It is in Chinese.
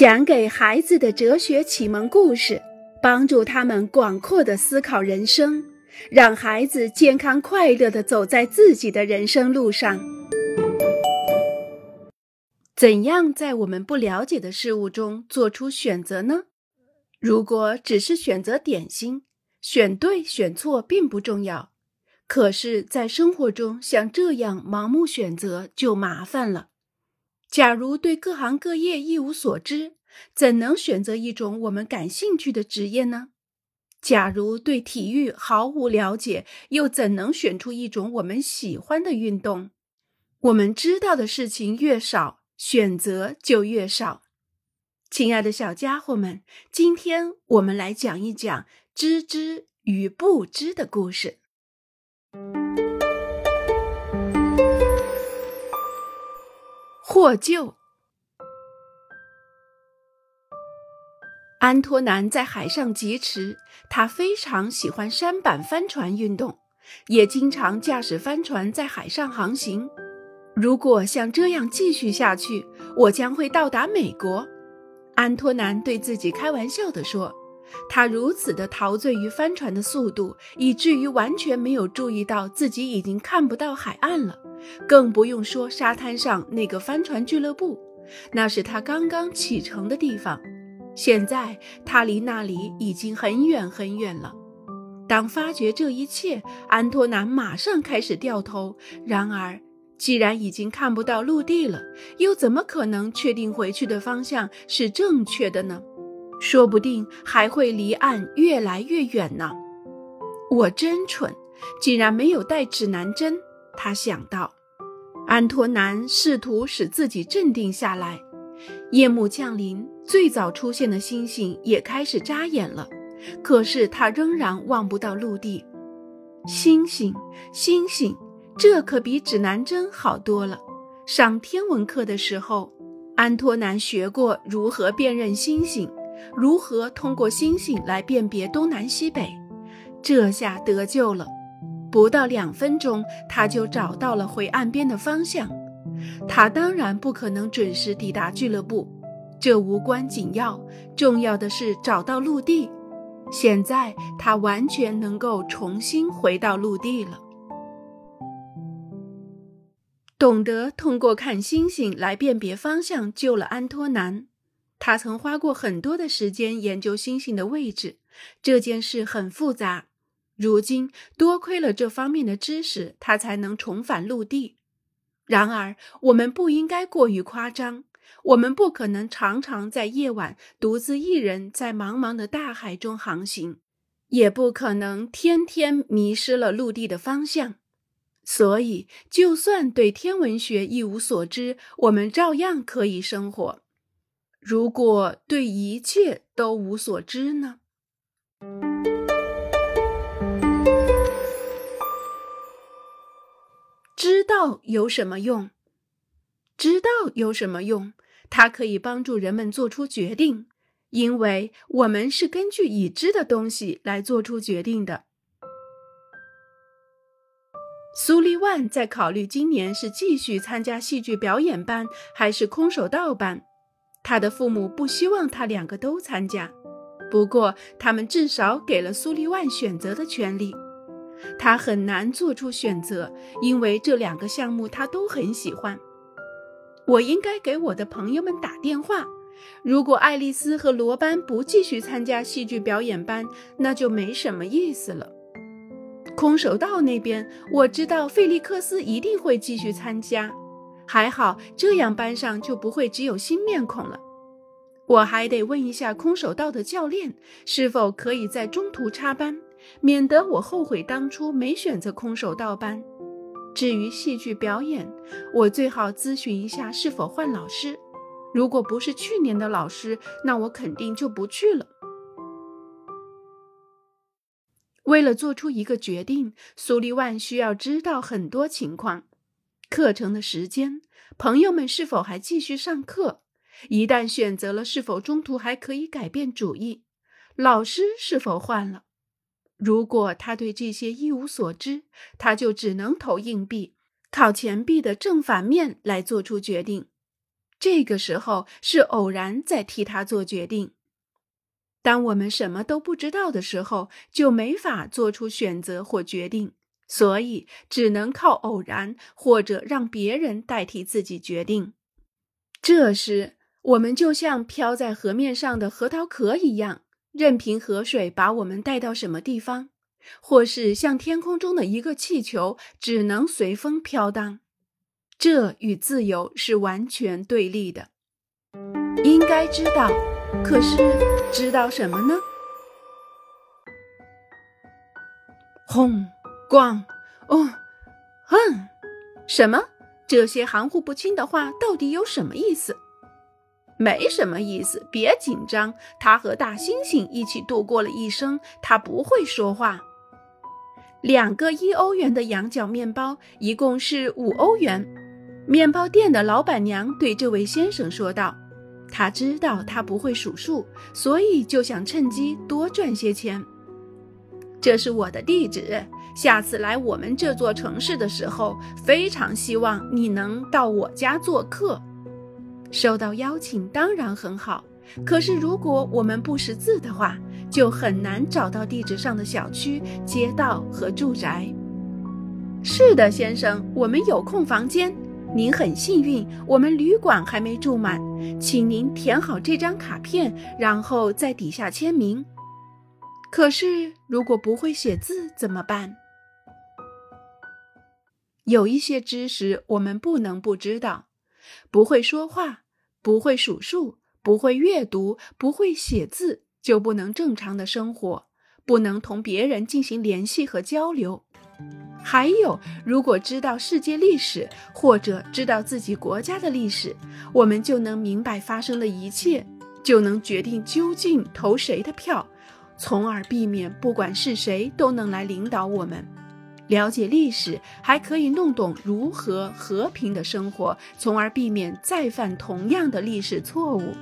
讲给孩子的哲学启蒙故事，帮助他们广阔的思考人生，让孩子健康快乐的走在自己的人生路上。怎样在我们不了解的事物中做出选择呢？如果只是选择点心，选对选错并不重要，可是，在生活中像这样盲目选择就麻烦了。假如对各行各业一无所知，怎能选择一种我们感兴趣的职业呢？假如对体育毫无了解，又怎能选出一种我们喜欢的运动？我们知道的事情越少，选择就越少。亲爱的小家伙们，今天我们来讲一讲知之与不知的故事。获救。安托南在海上疾驰，他非常喜欢舢板帆船运动，也经常驾驶帆船在海上航行。如果像这样继续下去，我将会到达美国。安托南对自己开玩笑地说：“他如此的陶醉于帆船的速度，以至于完全没有注意到自己已经看不到海岸了。”更不用说沙滩上那个帆船俱乐部，那是他刚刚启程的地方。现在他离那里已经很远很远了。当发觉这一切，安托南马上开始掉头。然而，既然已经看不到陆地了，又怎么可能确定回去的方向是正确的呢？说不定还会离岸越来越远呢。我真蠢，竟然没有带指南针。他想到，安托南试图使自己镇定下来。夜幕降临，最早出现的星星也开始眨眼了。可是他仍然望不到陆地。星星，星星，这可比指南针好多了。上天文课的时候，安托南学过如何辨认星星，如何通过星星来辨别东南西北。这下得救了。不到两分钟，他就找到了回岸边的方向。他当然不可能准时抵达俱乐部，这无关紧要。重要的是找到陆地。现在他完全能够重新回到陆地了。懂得通过看星星来辨别方向，救了安托南。他曾花过很多的时间研究星星的位置。这件事很复杂。如今多亏了这方面的知识，他才能重返陆地。然而，我们不应该过于夸张。我们不可能常常在夜晚独自一人在茫茫的大海中航行，也不可能天天迷失了陆地的方向。所以，就算对天文学一无所知，我们照样可以生活。如果对一切都无所知呢？知道有什么用？知道有什么用？它可以帮助人们做出决定，因为我们是根据已知的东西来做出决定的。苏利万在考虑今年是继续参加戏剧表演班还是空手道班。他的父母不希望他两个都参加，不过他们至少给了苏利万选择的权利。他很难做出选择，因为这两个项目他都很喜欢。我应该给我的朋友们打电话。如果爱丽丝和罗班不继续参加戏剧表演班，那就没什么意思了。空手道那边，我知道费利克斯一定会继续参加。还好，这样班上就不会只有新面孔了。我还得问一下空手道的教练，是否可以在中途插班。免得我后悔当初没选择空手道班。至于戏剧表演，我最好咨询一下是否换老师。如果不是去年的老师，那我肯定就不去了。为了做出一个决定，苏利万需要知道很多情况：课程的时间，朋友们是否还继续上课，一旦选择了，是否中途还可以改变主意，老师是否换了。如果他对这些一无所知，他就只能投硬币，靠钱币的正反面来做出决定。这个时候是偶然在替他做决定。当我们什么都不知道的时候，就没法做出选择或决定，所以只能靠偶然或者让别人代替自己决定。这时，我们就像漂在河面上的核桃壳一样，任凭河水把我们带到什么地方；或是像天空中的一个气球，只能随风飘荡。这与自由是完全对立的。应该知道。可是知道什么呢？轰，咣，哦，哼，什么？这些含糊不清的话到底有什么意思？没什么意思，别紧张。他和大猩猩一起度过了一生，他不会说话。两个一欧元的羊角面包，一共是五欧元。面包店的老板娘对这位先生说道。他知道他不会数数，所以就想趁机多赚些钱。这是我的地址，下次来我们这座城市的时候，非常希望你能到我家做客。收到邀请当然很好，可是如果我们不识字的话，就很难找到地址上的小区、街道和住宅。是的，先生，我们有空房间。您很幸运，我们旅馆还没住满，请您填好这张卡片，然后在底下签名。可是，如果不会写字怎么办？有一些知识我们不能不知道：不会说话，不会数数，不会阅读，不会写字，就不能正常的生活，不能同别人进行联系和交流。还有，如果知道世界历史，或者知道自己国家的历史，我们就能明白发生的一切，就能决定究竟投谁的票，从而避免不管是谁都能来领导我们。了解历史，还可以弄懂如何和平的生活，从而避免再犯同样的历史错误。